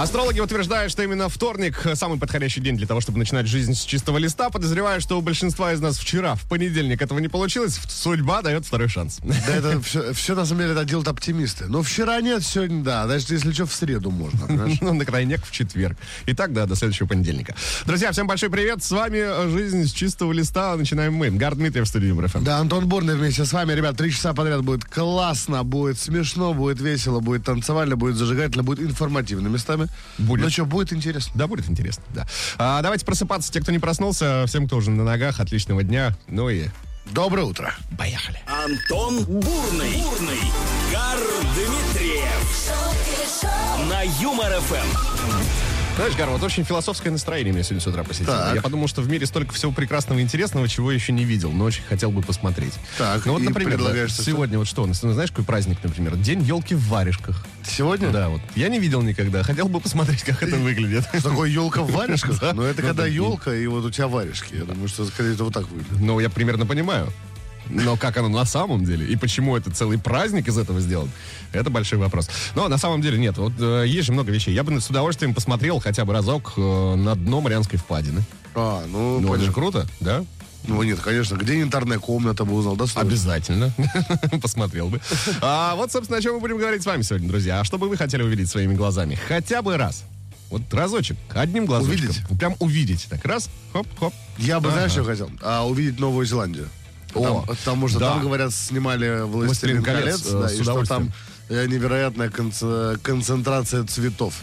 Астрологи утверждают, что именно вторник – самый подходящий день для того, чтобы начинать жизнь с чистого листа. Подозреваю, что у большинства из нас вчера, в понедельник, этого не получилось. Судьба дает второй шанс. Да это все, все на самом деле это делают оптимисты. Но вчера нет, сегодня да. Значит, если что, в среду можно. понимаешь? Ну, на крайняк в четверг. Итак, да, до следующего понедельника. Друзья, всем большой привет. С вами «Жизнь с чистого листа». Начинаем мы. Гар Дмитриев, студия Юмор ФМ. Да, Антон Бурный вместе с вами, ребят, три часа подряд будет классно, будет смешно, будет весело, будет танцевально, будет зажигательно, будет информативно местами. Будет. Ну что, будет интересно. Да, будет интересно, да. А, давайте просыпаться, те, кто не проснулся, всем, кто уже на ногах, отличного дня. Ну и Доброе утро. поехали. Антон Бурный, Бурный, Гар Дмитриев на Юмор ФМ. Знаешь, Гар, вот очень философское настроение меня сегодня с утра посетило. Так. Я подумал, что в мире столько всего прекрасного и интересного, чего я еще не видел, но очень хотел бы посмотреть. Так, ну вот, например, да, что? сегодня вот что, у нас, ну, знаешь, какой праздник, например? День елки в варежках. Сегодня? Да, вот. Я не видел никогда. Хотел бы посмотреть, как это выглядит. Что такое елка в варежках? Ну, это Ну, когда да. елка, и вот у тебя варежки. Я думаю, что скорее это вот так выглядит. Ну, я примерно понимаю. Но как оно на самом деле? И почему это целый праздник из этого сделан? Это большой вопрос. Но на самом деле нет. Вот э, есть же много вещей. Я бы с удовольствием посмотрел хотя бы разок э, на дно Марианской впадины. А, ну, Ну, это же круто, да? Ну, нет, конечно, где янтарная комната бы узнал, да? сложно? Обязательно. Посмотрел бы. А вот, собственно, о чем мы будем говорить с вами сегодня, друзья. А что бы вы хотели увидеть своими глазами? Хотя бы раз. Вот разочек, одним глазочком. Увидеть? Прям увидеть. Так, раз, хоп, хоп. Я бы, Ага. знаешь, что хотел? А, увидеть Новую Зеландию. О, Там- потому что да. там, говорят, снимали «Властелин «Властелин колец», колец», э, да, с и что там э, невероятная конце- концентрация цветов.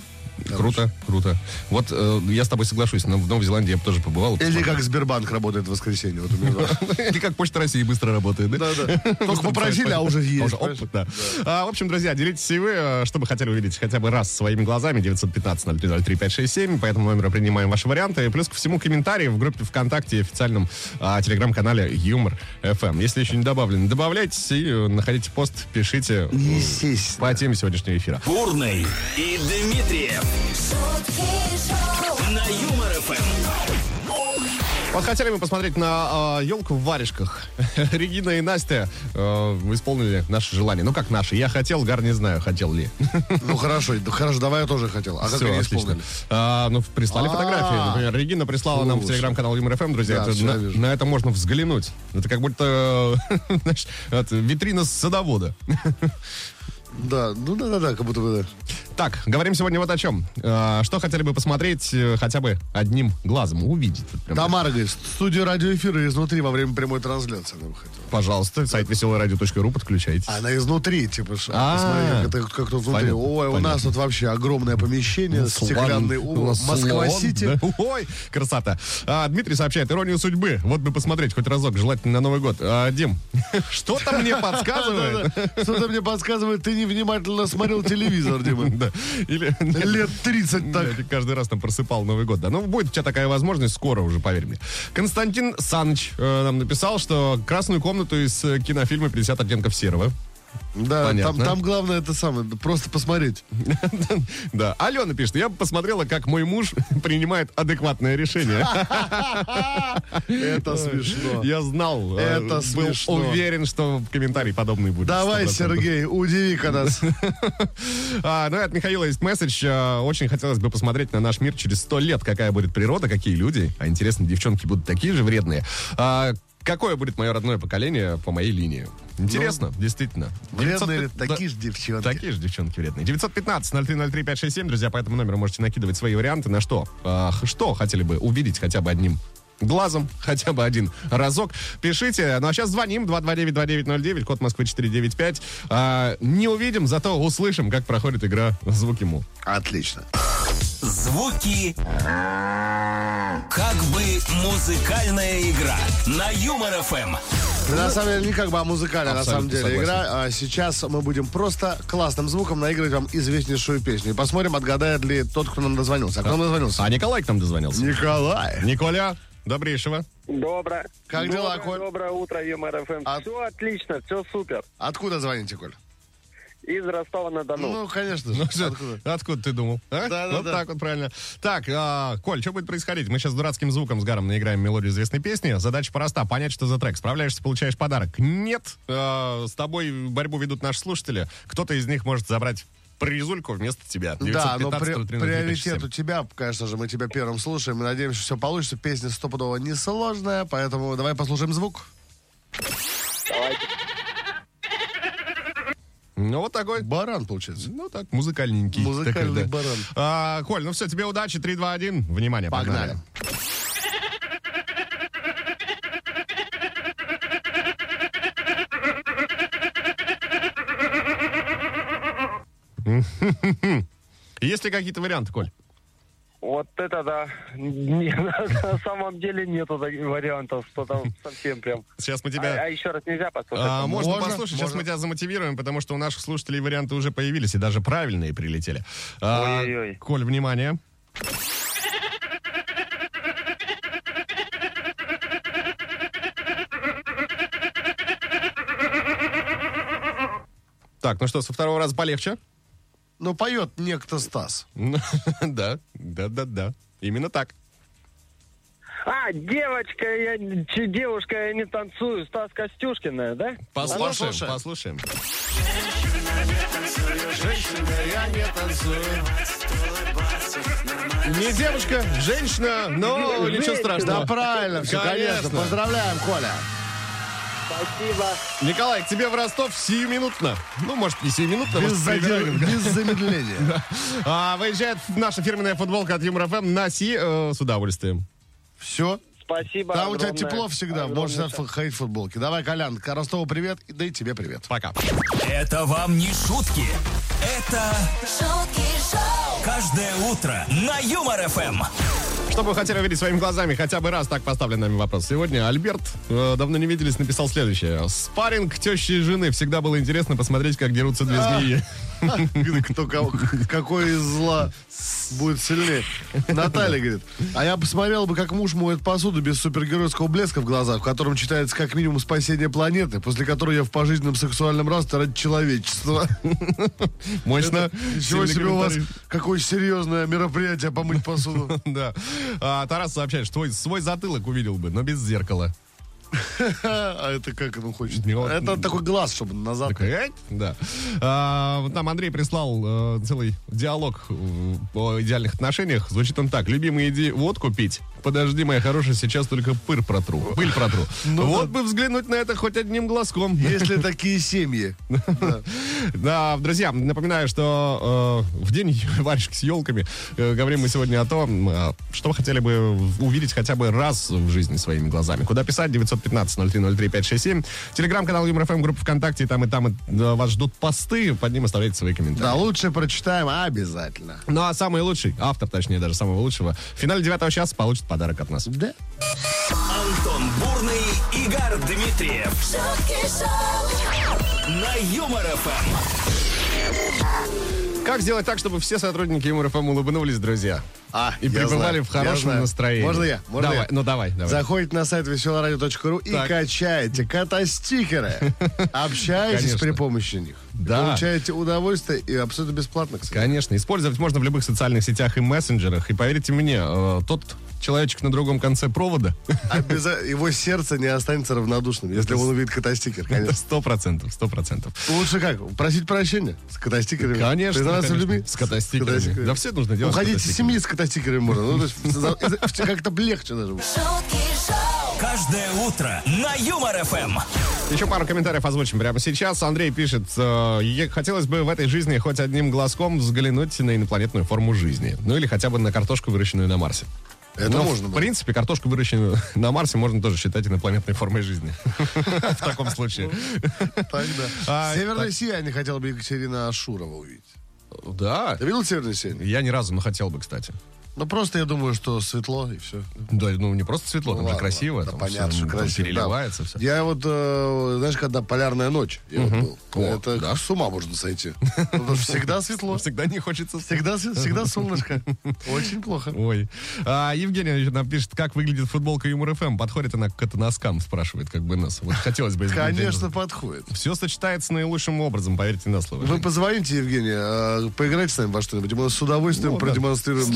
Круто, круто. Вот э, я с тобой соглашусь, но в Новой Зеландии я бы тоже побывал. Или посмотрел. как Сбербанк работает в воскресенье. Вот у меня. Или как Почта России быстро работает, да? Да-да. Только попросили, а уже есть. Уже опыт, да. А, в общем, друзья, делитесь и вы, э, что бы хотели увидеть хотя бы раз своими глазами. 915-0303-567. По этому номеру принимаем ваши варианты. Плюс ко всему комментарии в группе ВКонтакте и официальном а, телеграм-канале Юмор ФМ. Если еще не добавлены, добавляйтесь и э, находите пост, пишите э, Естественно. по теме сегодняшнего эфира. Бурный и Дмитриев на Юмор ФМ. Вот хотели мы посмотреть на елку в варежках. Регина и Настя э, исполнили наше желание. Ну, как наши. Я хотел, Гар не знаю, хотел ли. Ну хорошо, хорошо, давай я тоже хотел. А как Все, они отлично. исполнили? А, ну, прислали А. фотографии. Например, Регина прислала нам в телеграм-канал Юмор ФМ, друзья. Да, Это на, на это можно взглянуть. Это как будто знаешь, витрина с садовода. Да, ну да-да-да, как будто бы да. Так, говорим сегодня вот о чем. А, Что хотели бы посмотреть э, хотя бы одним глазом, увидеть. Прям. Тамара говорит, студию радиоэфира изнутри во время прямой трансляции бы хотела. Пожалуйста, сайт веселорадио.ру, подключайтесь. Она изнутри, типа, ш- А, посмотри, как как тут внутри. понятно, Ой, у понятно. нас тут вообще огромное помещение, Ну, стеклянный у угол, Москва-Сити. да. Ой, красота. А, Дмитрий сообщает, иронию судьбы. Вот бы посмотреть хоть разок, желательно на Новый год. А, Дим, что-то мне подсказывает. Что-то мне подсказывает, ты невнимательно смотрел телевизор, Дима. Да. Или Лет 30 так. Да, каждый раз там просыпал Новый год. Да, ну будет у тебя такая возможность скоро уже, поверь мне. Константин Саныч э, нам написал, что красную комнату из э, кинофильма «50 оттенков серого». Да, там, Понятно. там главное это самое, просто посмотреть. Да. Алена пишет, я бы посмотрела, как мой муж принимает адекватное решение. Это смешно. Я знал. э, Это был уверен, что комментарий подобный будет. Давай, 100%. Сергей, удиви-ка нас. А, ну и от Михаила есть месседж. А, Очень хотелось бы посмотреть на наш мир через сто лет. Какая будет природа, какие люди. А интересно, девчонки будут такие же вредные. А, какое будет мое родное поколение по моей линии? Интересно, действительно. Вредные 900 ли? такие же девчонки. Такие же девчонки вредные. 915-0303-567, друзья, по этому номеру можете накидывать свои варианты на что? А, что хотели бы увидеть хотя бы одним глазом, хотя бы один разок. Пишите. Ну а сейчас звоним 229-2909, код Москвы 495. А, не увидим, зато услышим, как проходит игра «Звуки Му». Отлично. Звуки как бы музыкальная игра на Юмор ФМ. На самом деле, не как бы, а музыкальная, на самом Абсолютно деле, согласен. игра. А сейчас мы будем просто классным звуком наигрывать вам известнейшую песню. И посмотрим, отгадает ли тот, кто нам дозвонился. А кто нам дозвонился? А Николай к нам дозвонился. Николай. Николя, добрейшего. Доброе. Как дела, Доброе, Коль? Доброе утро, Юмор ФМ. А- Все отлично, все супер. Откуда звоните, Коль? Из Ростова-на-Дону. Ну, конечно же. Ну, Откуда? Откуда ты думал? а? Да, да, вот да. так вот правильно. Так, а, Коль, что будет происходить? Мы сейчас дурацким звуком с Гаром наиграем мелодию известной песни. Задача проста. Понять, что за трек. Справляешься, получаешь подарок. Нет. а, с тобой борьбу ведут наши слушатели. Кто-то из них может забрать призульку вместо тебя. Да, но 915 при- 03 приоритет у тебя, конечно же, мы тебя первым слушаем. Мы надеемся, что все получится. Песня стопудово несложная, поэтому давай послушаем звук. Ну, вот такой. Баран, получается. Ну, так, музыкальненький. Музыкальный такой, да. баран. А, Коль, ну все, тебе удачи. 3, 2, 1. Внимание, погнали. Погнали. Есть ли какие-то варианты, Коль? Вот это да. Не, на самом деле нету таких вариантов, что там совсем прям. Сейчас мы А, тебя... а еще раз нельзя послушать? А, можно, Можно, послушать, сейчас можно. мы тебя замотивируем, потому что у наших слушателей варианты уже появились, и даже правильные прилетели. А, Ой-ой-ой. Коль, внимание. Так, ну что, со второго раза полегче? Ну, поет некто Стас. Да, да, да, да. Именно так. А, девочка, я, девушка, я не танцую. Стас Костюшкина, да? Послушаем, послушаем. послушаем. Не девушка, женщина, но ничего Да, страшного. правильно, все, конечно. Конечно. Поздравляем, Коля. Спасибо. Николай, к тебе в Ростов сиюминутно. Ну, может, не сиюминутно, Без, перерывом. без замедления. А, выезжает наша фирменная футболка от Юмор ФМ на Си э, с удовольствием. Все. Спасибо Там у тебя огромное. тепло всегда. Огромное. Можешь ходить в футболке. Давай, Колян, Ростову привет, да и тебе привет. Пока. Это вам не шутки. Это шутки шоу, каждое утро на Юмор ФМ. Что бы вы хотели увидеть своими глазами хотя бы раз так поставлен нами вопрос. Сегодня Альберт, э, давно не виделись, написал следующее. Спарринг тещи и жены. Всегда было интересно посмотреть, как дерутся две змеи. Кто, кого- какой из зла будет сильнее. Наталья говорит, а я посмотрел бы, как муж моет посуду без супергеройского блеска в глазах, в котором читается как минимум спасение планеты, после которой я в пожизненном сексуальном росте ради человечества. Мощно. Ничего себе у вас какое серьезное мероприятие помыть посуду. Да. А, Тарас сообщает, что свой затылок увидел бы, но без зеркала. А это как он хочет? Это такой глаз, чтобы назад. «Эй!» Да. А, Нам Андрей прислал э, целый диалог э, о идеальных отношениях. Звучит он так. Любимый, иди водку пить. Подожди, моя хорошая, сейчас только пыр протру. Пыль протру. вот бы взглянуть на это хоть одним глазком. Если такие семьи. Да, друзья, напоминаю, что э, в день варежки с елками э, говорим мы сегодня о том, э, что вы хотели бы увидеть хотя бы раз в жизни своими глазами. Куда писать? 915-0303-567. Телеграм-канал Юмор ФМ, группа ВКонтакте. и Там и там вас ждут посты. Под ним оставляйте свои Да, комментарии. лучше прочитаем обязательно. Ну а самый лучший, автор, точнее, даже самого лучшего, в финале девятого часа получит подарок от нас. Да. Антон Бурный, Игорь Дмитриев на Юмор ФМ. Как сделать так, чтобы все сотрудники Юмор ФМ улыбнулись, друзья? А, И пребывали знаю, в хорошем настроении. Можно я? Можно давай, я? ну давай, давай. Заходите на сайт веселорадио.ру и качаете кота-стикеры. Общаетесь Конечно. при помощи них. Да. Получаете удовольствие и абсолютно бесплатно, кстати. Конечно, использовать можно в любых социальных сетях и мессенджерах. И поверьте мне, э, тот человечек на другом конце провода, Обяза- Его сердце не останется равнодушным, если он увидит кота-стикер, это конечно. сто процентов, сто процентов. Лучше как? Просить прощения с кота-стикерами? Конечно, Признаваться в конечно. любви? С кота-стикерами. Да все нужно делать с Уходить из семьи с кота-стикерами можно. Ну, то есть как-то легче даже. Каждое утро на Юмор ФМ. Еще пару комментариев озвучим прямо сейчас. Андрей пишет, э, «Е- хотелось бы в этой жизни хоть одним глазком взглянуть на инопланетную форму жизни. Ну или хотя бы на картошку, выращенную на Марсе. Это Но, можно В было. принципе, картошку, выращенную на Марсе, можно тоже считать инопланетной формой жизни. В таком случае. Тогда. А, Северное сияние хотела бы Екатерина Ашурова увидеть. Да. Ты видел северное сияние? Я ни разу, но хотел бы, кстати. Ну, просто я думаю, что светло и все. Да, ну не просто светло, там же Ладно, красиво. да, там понятно, всё, что там красиво. переливается да. все. Я вот, э, знаешь, когда полярная ночь, я вот был, О, это да. с ума можно сойти. Потому что всегда светло, Всегда не хочется... всегда, всегда солнышко. Очень плохо. Ой. А, Евгения еще нам пишет, как выглядит футболка Юмор FM. Подходит она к это носкам, спрашивает, как бы нас. Вот хотелось бы Конечно, подходит. Все сочетается наилучшим образом, поверьте на слово. Вы позвоните, Евгения, а, поиграйте с нами во что-нибудь. Мы с удовольствием Ну, продемонстрируем В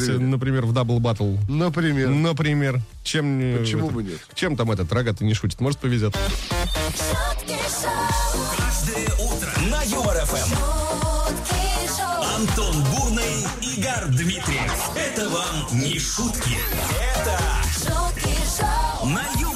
примере. например, в Double Battle. Например. Например. Чем, Почему это- бы нет? Чем там этот рогатый не шутит? Может, повезет. шутки шоу, Каждое утро на Юмор FM. шутки шоу, Антон Бурный, Игорь Дмитриев. Это вам не шутки. Это шутки шоу, на Юмор.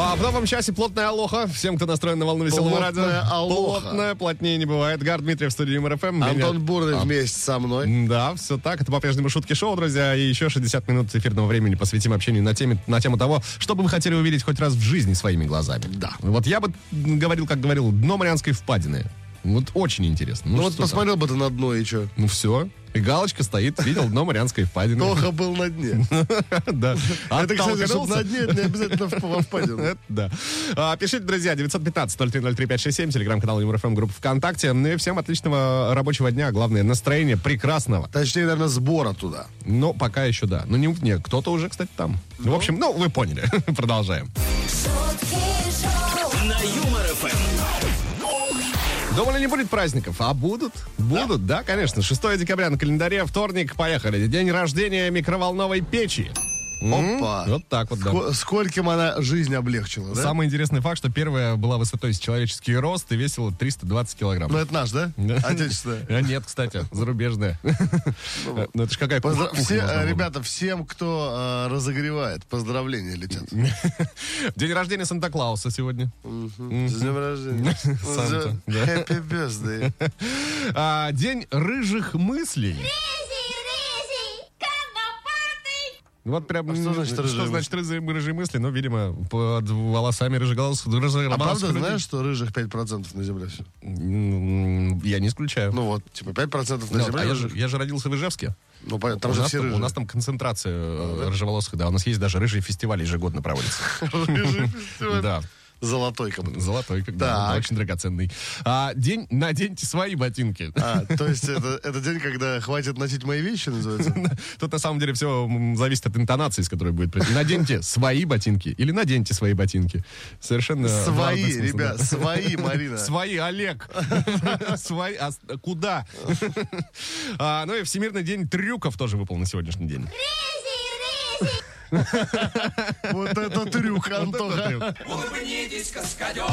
А в новом часе плотная алоха. Всем, кто настроен на волну веселого Плотная радио. алоха. Плотная, плотнее не бывает. Гар Дмитриев в студии Юмор ФМ. Антон Меня- Бурный А, вместе со мной. Да, все так. Это по-прежнему шутки шоу, друзья. И еще 60 минут эфирного времени посвятим общению на, теме, на тему того, что бы вы хотели увидеть хоть раз в жизни своими глазами. Да. Вот я бы говорил, как говорил, дно Марианской впадины. Вот очень интересно. Ну вот что там? посмотрел бы ты на дно и что? Ну все. И галочка стоит, видел дно Марианской впадины. Тоха был на дне. Да. Это, кстати, чтобы на дне, это не обязательно в- во впадину. Да. А, пишите, друзья, 915-0303-567, телеграм-канал ЮморФМ, группа ВКонтакте. Ну и всем отличного рабочего дня, главное, настроение прекрасного. Точнее, наверное, сбора туда. Но пока еще да. Ну, не, кто-то уже, кстати, там. В общем, ну, вы поняли. Продолжаем. шутки Думали, не будет праздников? А будут? Будут, да, конечно. 6 декабря на календаре, вторник, поехали. День рождения микроволновой печи. Опа. Вот так вот, да. Ско- Скольким она жизнь облегчила, да? Самый интересный факт, что первая была высотой с человеческий рост и весила 320 килограмм. Ну, это наш, да? Отечественная. А нет, кстати, зарубежная. Ну, это ж какая все, ребята, всем, кто э, разогревает, поздравления летят. День рождения Санта-Клауса сегодня. С днем рождения. Санта. Happy birthday. А, День рыжих мыслей. Вот прям... А что значит что рыжие значит рыжие, рыжие мысли? Ну, видимо, под волосами рыжеголос... А правда знаешь, что рыжих 5% на земле все? Я не исключаю. Ну вот, типа 5% на Ну, земле а я же, я же родился в Ижевске. Ну, понятно, там у, же нас все там, у рыжие. нас там концентрация э, рыжеволосых, да. У нас есть даже рыжий фестиваль ежегодно проводится. Рыжий фестиваль. Да. Золотой как будто. Золотой, как бы, да, очень драгоценный. А, день наденьте свои ботинки. А, то есть это, это день, когда хватит носить мои вещи, называется? Тут на самом деле все зависит от интонации, с которой будет происходить. Наденьте свои ботинки или наденьте свои ботинки. Совершенно Свои, ребят, да. свои, Марина. Свои, Олег. Свои, а куда? А, Ну и Всемирный день трюков тоже выпал на сегодняшний день. Вот это трюк, Антоха. Улыбнитесь, каскадеры.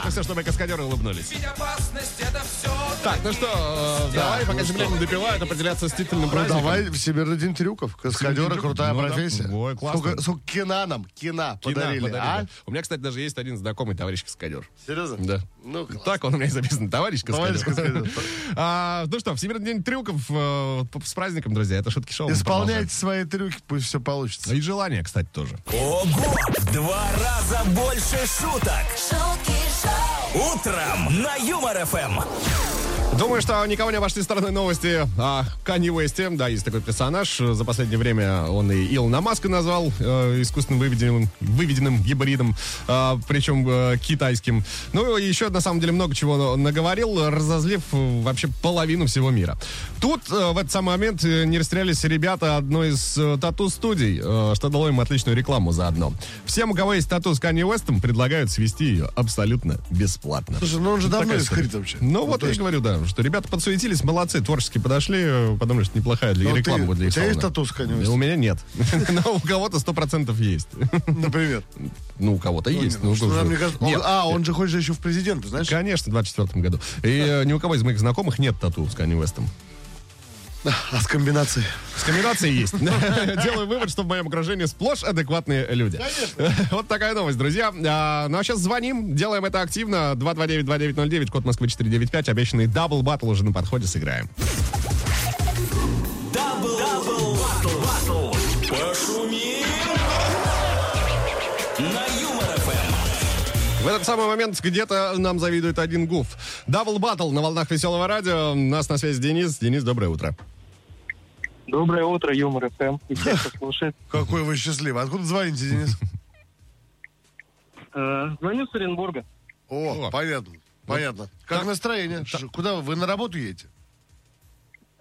Это все, чтобы каскадеры улыбнулись. Ведь опасность это все. Так, ну что, э, давай, пока земля не допивают, определяться с титульным Ну, праздником. давай Всемирный день трюков. Каскадеры, трюков? крутая Ну да. профессия. Ой, классно. Сколько, сколько кино нам, кино Кино подарили, подарили. а? У меня, кстати, даже есть один знакомый товарищ каскадер. Серьезно? Да. Ну, класс. Так он у меня и записан. Товарищ каскадер. Товарищ каскадер. А, ну что, Всемирный день трюков э, с праздником, друзья. Это шутки шоу. мы Исполняйте свои трюки, пусть все получится. И желание, кстати, тоже. Ого! В Два раза больше шуток. шутки шоу, Утром на Юмор ФМ. Думаю, что никого не обошли стороной новости о Канье Уэсте. Да, есть такой персонаж. За последнее время он и Илона Маска назвал э, искусственно выведенным, выведенным гибридом, э, причем э, китайским. Ну и еще, на самом деле, много чего наговорил, разозлив э, вообще половину всего мира. Тут э, в этот самый момент э, не растерялись ребята одной из э, тату-студий, э, что дало им отличную рекламу заодно. Всем, у кого есть тату с Канье Уэстом, предлагают свести ее абсолютно бесплатно. Слушай, ну он же давно Такая искрит история. вообще. Ну, вот то я и есть- говорю, да, что ребята подсуетились, молодцы, творчески подошли, э, подумали, что неплохая для Ну, реклама ты- будет для у их тебя есть тату с? У меня нет. Но у кого-то сто процентов есть. Например. Ну, у кого-то есть. Ну, ну, он- Нет, а, он же хочет еще в президенты, знаешь? Конечно, в 24 году. И э, ни у кого из моих знакомых нет тату с Канни Вестом. А с комбинацией? С комбинацией есть. Делаю вывод, что в моем окружении сплошь адекватные люди. Вот такая новость, друзья. А, Ну а сейчас звоним, делаем это активно. 229-2909, код Москвы 495. Обещанный double battle уже на подходе сыграем. Double, double, battle, battle. Пошумим. На Юмор. В этот самый момент где-то нам завидует один Гуф. Double battle на волнах веселого радио. У нас на связи Денис. Денис, доброе утро. Доброе утро, Юмор ФМ. И все, кто слушает. Какой вы счастливый. Откуда звоните, Денис? Э, Звоню с Оренбурга. О, понятно. Понятно. Как настроение? Ш- Куда вы? Вы на работу едете?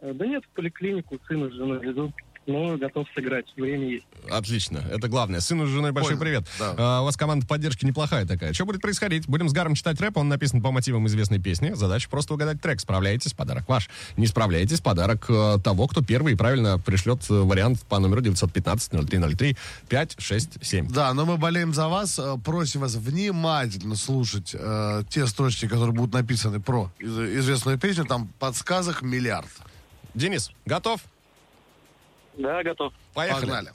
Э, Да нет, в поликлинику сына с женой. Но готов сыграть. Время есть. Отлично, это главное. Сыну с женой большой Понял, привет. да. А, у вас команда поддержки неплохая такая. Что будет происходить? Будем с Игорем читать рэп, он написан по мотивам известной песни. Задача просто угадать трек. Справляетесь, подарок ваш. Не справляетесь, подарок э, того, кто первый и правильно пришлет э, вариант по номеру 915-0303-567. Да, но мы болеем за вас. Э, Просим вас внимательно слушать э, те строчки, которые будут написаны про из- известную песню. Там подсказок миллиард. Денис, готов? Да, готов. Поехали. Погнали.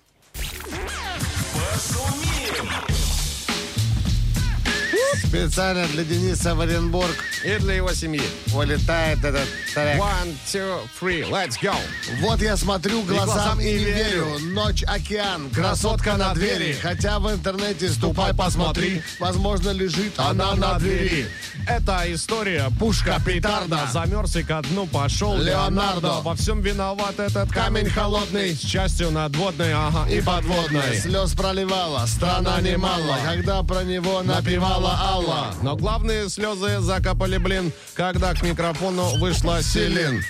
Специально для Дениса в Оренбург И для его семьи. улетает этот трек. One, two, three, let's go. Вот я смотрю глазам глазам и не не верю. верю. Ночь, океан, красотка на двери. Хотя в интернете ступай, посмотри. Возможно, лежит она на двери. Это история пушка петарда. Замерз и ко дну пошел Леонардо. Во всем виноват этот камень холодный. С частью надводной, ага, и подводной. Слез проливала, страна немало, когда про него напевала Алла. Но главные слезы закапали, блин, когда к микрофону вышла Селин.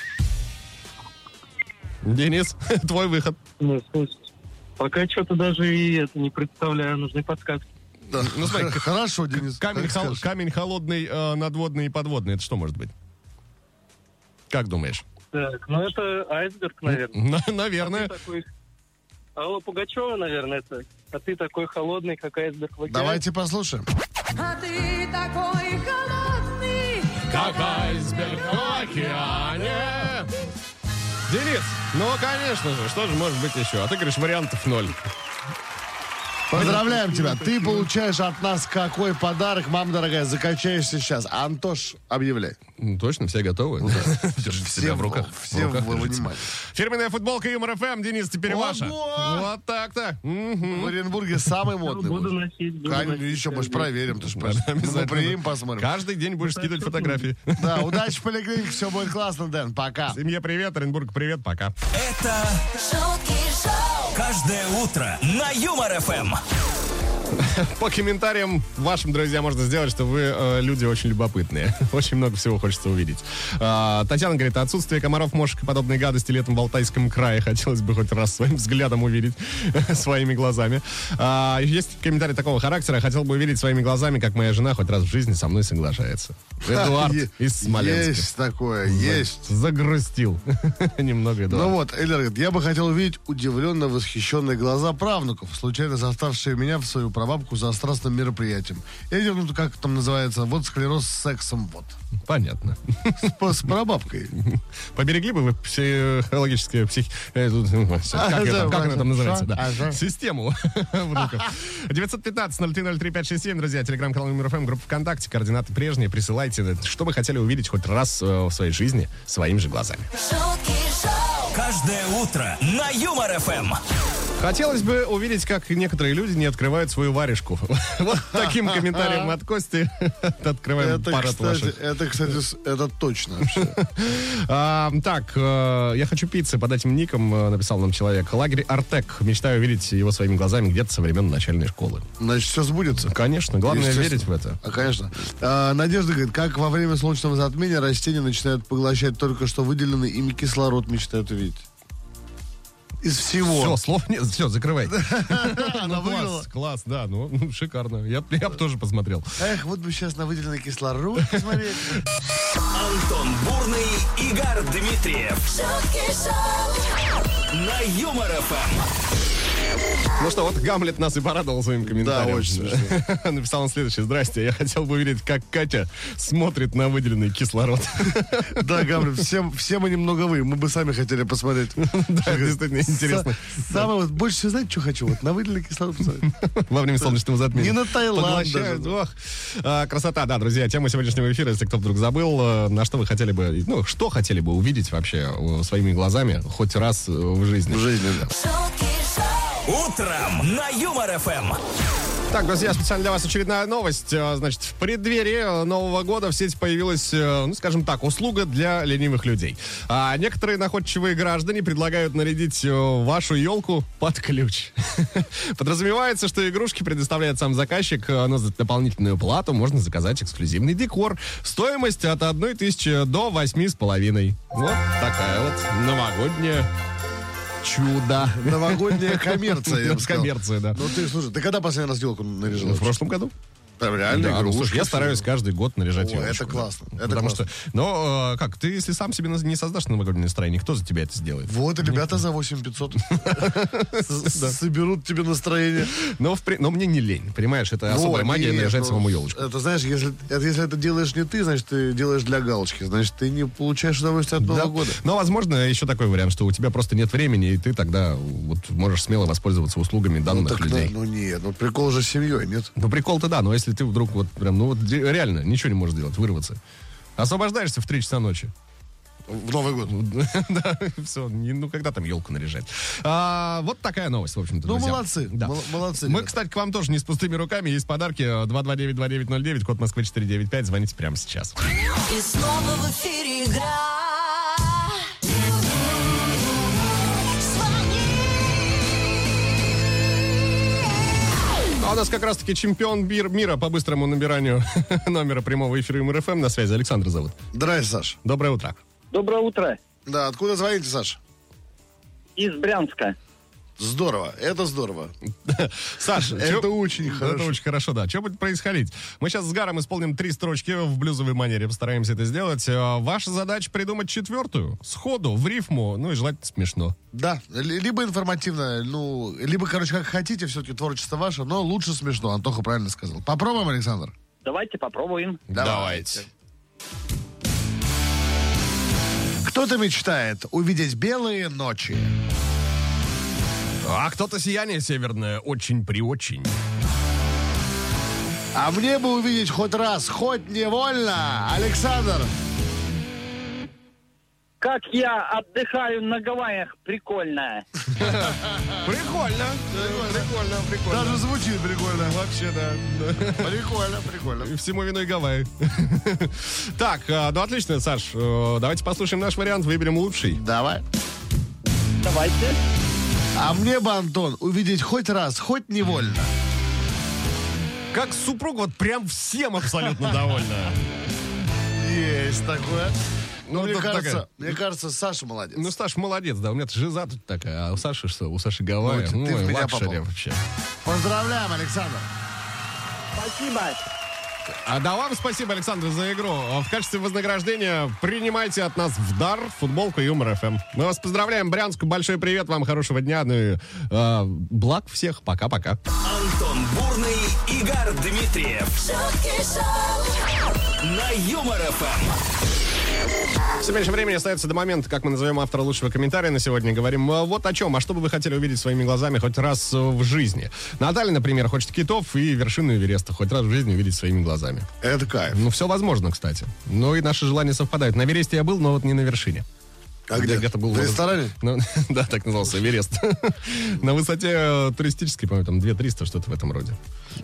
Денис, твой выход. Ну, слушайте. Пока что-то даже и это не представляю. Нужны подсказки. Да. Ну, смотри, Х- Хорошо, Денис. Камень, хол- камень холодный, э, надводный и подводный. Это что может быть? Как думаешь? Так, ну это айсберг, наверное. На- Наверное. Ты такой... Алла Пугачева, наверное, это. А ты такой холодный, как айсберг в океане. Давайте послушаем. А ты такой холодный. Как айсберг в океане. Денис, ну, конечно же, что же может быть еще? А ты говоришь, вариантов ноль. Поздравляем тебя. Ты получаешь от нас какой подарок, мама дорогая, закачаешься сейчас. Антош, объявляй. Ну, Точно, все готовы? Держите себя в руках. все в руках вы- держите. вынимали. Фирменная футболка Юмор ФМ. Денис, теперь Ого! ваша. Вот так-то. Мгм. В Оренбурге самый Ну, модный. буду мужик. носить, буду Конечно, носить еще, может, проверим. Ты Да, Мы приедем, посмотрим. Каждый день будешь скидывать фотографии. Да, удачи в поликлинике, все будет классно, Дэн. Пока. Семье привет, Оренбург привет, пока. Это шутки шоу, каждое утро на Юмор ФМ. По комментариям вашим, друзья, можно сделать, что вы э, люди очень любопытные. Очень много всего хочется увидеть. А, Татьяна говорит, отсутствие комаров, мошек и подобной гадости летом в Алтайском крае хотелось бы хоть раз своим взглядом увидеть, своими глазами. А, есть комментарий такого характера. Хотел бы увидеть своими глазами, как моя жена хоть раз в жизни со мной соглашается. Эдуард из Смоленска. Есть такое, есть. Загрустил. Немного Ну Эдуард. вот, Эльдар говорит, я бы хотел увидеть удивленно восхищенные глаза правнуков, случайно заставшие меня в свою прабабку за страстным мероприятием. Эти, ну, как там называется, вот склероз с сексом, вот. Понятно. С, с прабабкой. Поберегли бы вы психологическое псих... э, ну, Как, А, это, да, как она там называется? Да. Ага. Систему внуков. 915-0303-567, друзья, телеграм-канал Юмор ФМ, группа ВКонтакте, координаты прежние, присылайте, что вы хотели увидеть хоть раз э, в своей жизни своими же глазами. Каждое утро на Юмор ФМ. Хотелось бы увидеть, как некоторые люди не открывают свою варежку. Вот таким комментарием от Кости открываем Это, парад кстати, ваших. это, кстати, это точно вообще. А, так, э, я хочу пиццы под этим ником, э, написал нам человек. Лагерь Артек. Мечтаю увидеть его своими глазами где-то со времен начальной школы. Значит, все сбудется. Конечно, главное верить в это. А, конечно. А, Надежда говорит, как во время солнечного затмения растения начинают поглощать только что выделенный ими кислород, мечтают увидеть. Из всего. Все, слов нет, все, закрывай. Она Ну, выиграла. класс, класс, да, ну, ну, шикарно. Я, бы тоже посмотрел. Эх, вот бы сейчас на выделенный кислород посмотреть. Антон Бурный, Игорь Дмитриев на Юмор ФМ. Ну что, вот Гамлет нас и порадовал своим комментарием. Да, очень смешно. Написал он следующее. Здрасте, я хотел бы увидеть, как Катя смотрит на выделенный кислород. Да, Гамлет, все, все мы немного вы. Мы бы сами хотели посмотреть. Да, это действительно интересно. Са- Самое вот, больше всего, знаете, что хочу? Вот на выделенный кислород посмотреть. Во время солнечного затмения. Не на Таиланд даже. Ох. А, красота, да, друзья. Тема сегодняшнего эфира, если кто вдруг забыл, э, на что вы хотели бы, ну, что хотели бы увидеть вообще э, своими глазами хоть раз э, в жизни. В жизни, да. Утром на Юмор ФМ. Так, друзья, специально для вас очередная новость. Э, Значит, в преддверии э, Нового года в сети появилась, э, ну, скажем так, услуга для ленивых людей. А некоторые находчивые граждане предлагают нарядить вашу елку под ключ. Подразумевается, что игрушки предоставляет сам заказчик, но за дополнительную плату можно заказать эксклюзивный декор. Стоимость от 1 тысячи до 8,5. Вот такая вот новогодняя чудо. Новогодняя коммерция, я бы сказал. Коммерция, да. Ну ты, слушай, ты когда последний раз елку наряжал? В прошлом году? Прям реально Да, ну, игрушки, слушай, я стараюсь каждый год наряжать О, елочку, это да. классно, это Потому классно. что, но э, как, ты если сам себе не создашь новогоднее настроение, кто за тебя это сделает? Вот, ребята за 8500 С- соберут тебе настроение. Но, но мне не лень, понимаешь, это особая магия наряжать ну, самому елочку. Это знаешь, если это, делаешь не ты, значит, ты делаешь для галочки. Значит, ты не получаешь удовольствие от Нового Да. года. Но, возможно, еще такой вариант, что у тебя просто нет времени, и ты тогда вот можешь смело воспользоваться услугами Ну, данных так, людей. ну, ну нет, ну прикол же с семьей, нет? Ну, прикол-то да, но если ты вдруг вот прям, ну вот реально ничего не можешь сделать, вырваться. Освобождаешься в 3 часа ночи. В Новый год. да, все, ну когда там елку наряжать. А, вот такая новость, в общем-то, Ну, друзья. молодцы, Да. мол- молодцы, Мы, ребята. кстати, к вам тоже не с пустыми руками. Есть подарки. 229-2909, код Москвы 495. Звоните прямо сейчас. И снова в эфире игра. А у нас как раз-таки чемпион бир- мира по быстрому набиранию номера прямого эфира МРФМ на связи. Александр зовут. Здрасте, Саш. Доброе утро. Доброе утро. Да, откуда звоните, Саш? Из Брянска. Здорово, это здорово. Саш, Это чё- очень Это хорошо. очень хорошо, да. Что будет происходить? Мы сейчас с Гаром исполним три строчки в блюзовой манере. Постараемся это сделать. Э, Ваша задача придумать четвертую. Сходу, в рифму. Ну и желательно смешно. Да, ли- либо информативно, ну, либо, короче, как хотите, все-таки творчество ваше, но лучше смешно, Антоха правильно сказал. Попробуем, Александр? Давайте попробуем. Давайте. Кто-то мечтает увидеть белые ночи. А кто-то сияние северное очень при очень. А мне бы увидеть хоть раз, хоть невольно, Александр. Как я отдыхаю на Гавайях, прикольно. Прикольно. Прикольно, прикольно. Даже звучит прикольно. Вообще, да. Прикольно, прикольно. И Всему виной Гавайи. Так, а, ну отлично, Саш. э, Давайте послушаем наш вариант, выберем лучший. Давай. Давайте. А мне бы, Антон, увидеть хоть раз, хоть невольно. Как супруг вот прям всем абсолютно довольна. Есть такое. Ну, Ну, мне кажется, такая- мне кажется, Саша молодец. Ну, Саш, молодец, да. У меня жиза тут такая, а у Саши что? У Саши Гавайи. Ну, ты в Ой, меня попал. вообще. Поздравляем, Александр. Спасибо. А да вам спасибо, Александр, за игру. А В качестве вознаграждения принимайте от нас в дар футболку Юмор ФМ. Мы вас поздравляем, Брянску. Большой привет вам, хорошего дня. Ну и э, благ всех. Пока-пока. Антон Бурный, Игорь Дмитриев на Юмор ФМ. Все меньше времени остается до момента, как мы назовем автора лучшего комментария на сегодня. Говорим э, вот о чем. А что бы вы хотели увидеть своими глазами хоть раз э, в жизни? Наталья, например, хочет китов и вершину Эвереста хоть раз в жизни увидеть своими глазами. Это кайф. Ну, все возможно, кстати. Но и наши желания совпадают. На Эвересте я был, но вот не на вершине. А где? где-то был В ресторане? Ну, да, так назывался Эверест. На высоте э, туристической, по-моему, там 2300, что-то в этом роде.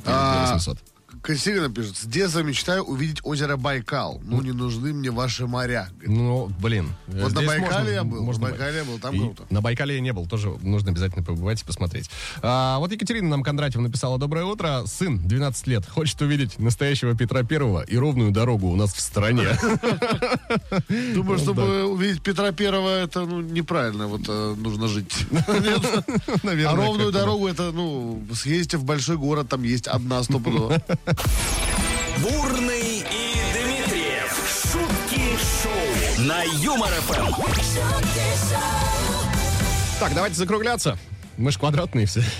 А, 2800. Кассирина пишет, с детства мечтаю увидеть озеро Байкал. Ну, не нужны мне ваши моря. Ну, блин. Вот на Байкале можно- я был, на можно- Байкале я был, там И круто. На Байкале я не был, тоже нужно обязательно побывать и посмотреть. А, вот Екатерина нам Кондратьева написала «Доброе утро. Сын, 12 лет, хочет увидеть настоящего Петра Первого и ровную дорогу у нас в стране». Думаю, чтобы увидеть Петра Первого, это ну, неправильно, вот э, нужно жить. А ровную дорогу, это, ну, съездите в большой город, там есть одна стопудово. Бурный и Дмитриев. Шутки шоу на Юмор ФМ. шоу, Так, давайте закругляться. Мы ж квадратные все.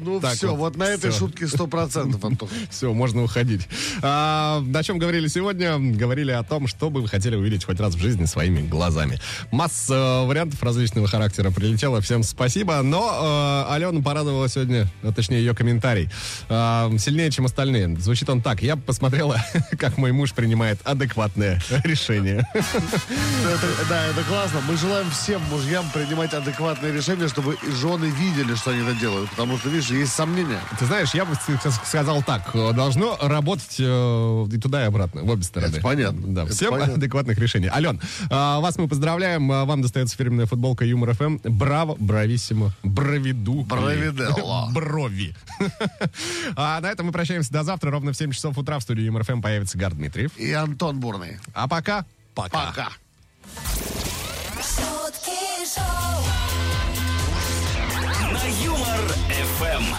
Ну все, вот, на этой шутке сто процентов, Антох. Все, можно уходить. А, о чем говорили сегодня? Говорили о том, что бы вы хотели увидеть хоть раз в жизни своими глазами. Масса э, вариантов различного характера прилетела. Всем спасибо. Но э, Алена порадовала сегодня, а точнее ее комментарий, сильнее, чем остальные. Звучит он так. Я посмотрела, как мой муж принимает адекватное решение. Да, это классно. Мы желаем всем мужьям принимать адекватные решения отношения, чтобы и жены видели, что они это делают. Потому что, видишь, есть сомнения. Ты знаешь, я бы сказал так. э, Должно работать э, и туда, и обратно, в обе стороны. Это понятно. Да, Это всем понятно. адекватных решений. Ален, а, вас мы поздравляем. А, Вам достается фирменная футболка Юмор ФМ. Браво, брависсимо, бравиду. Бравиделла. Брови. А на этом мы прощаемся до завтра. Ровно в 7 часов утра в студии Юмор ФМ появится Гар Дмитриев. И Антон Бурный. А пока, пока. Пока. Шутки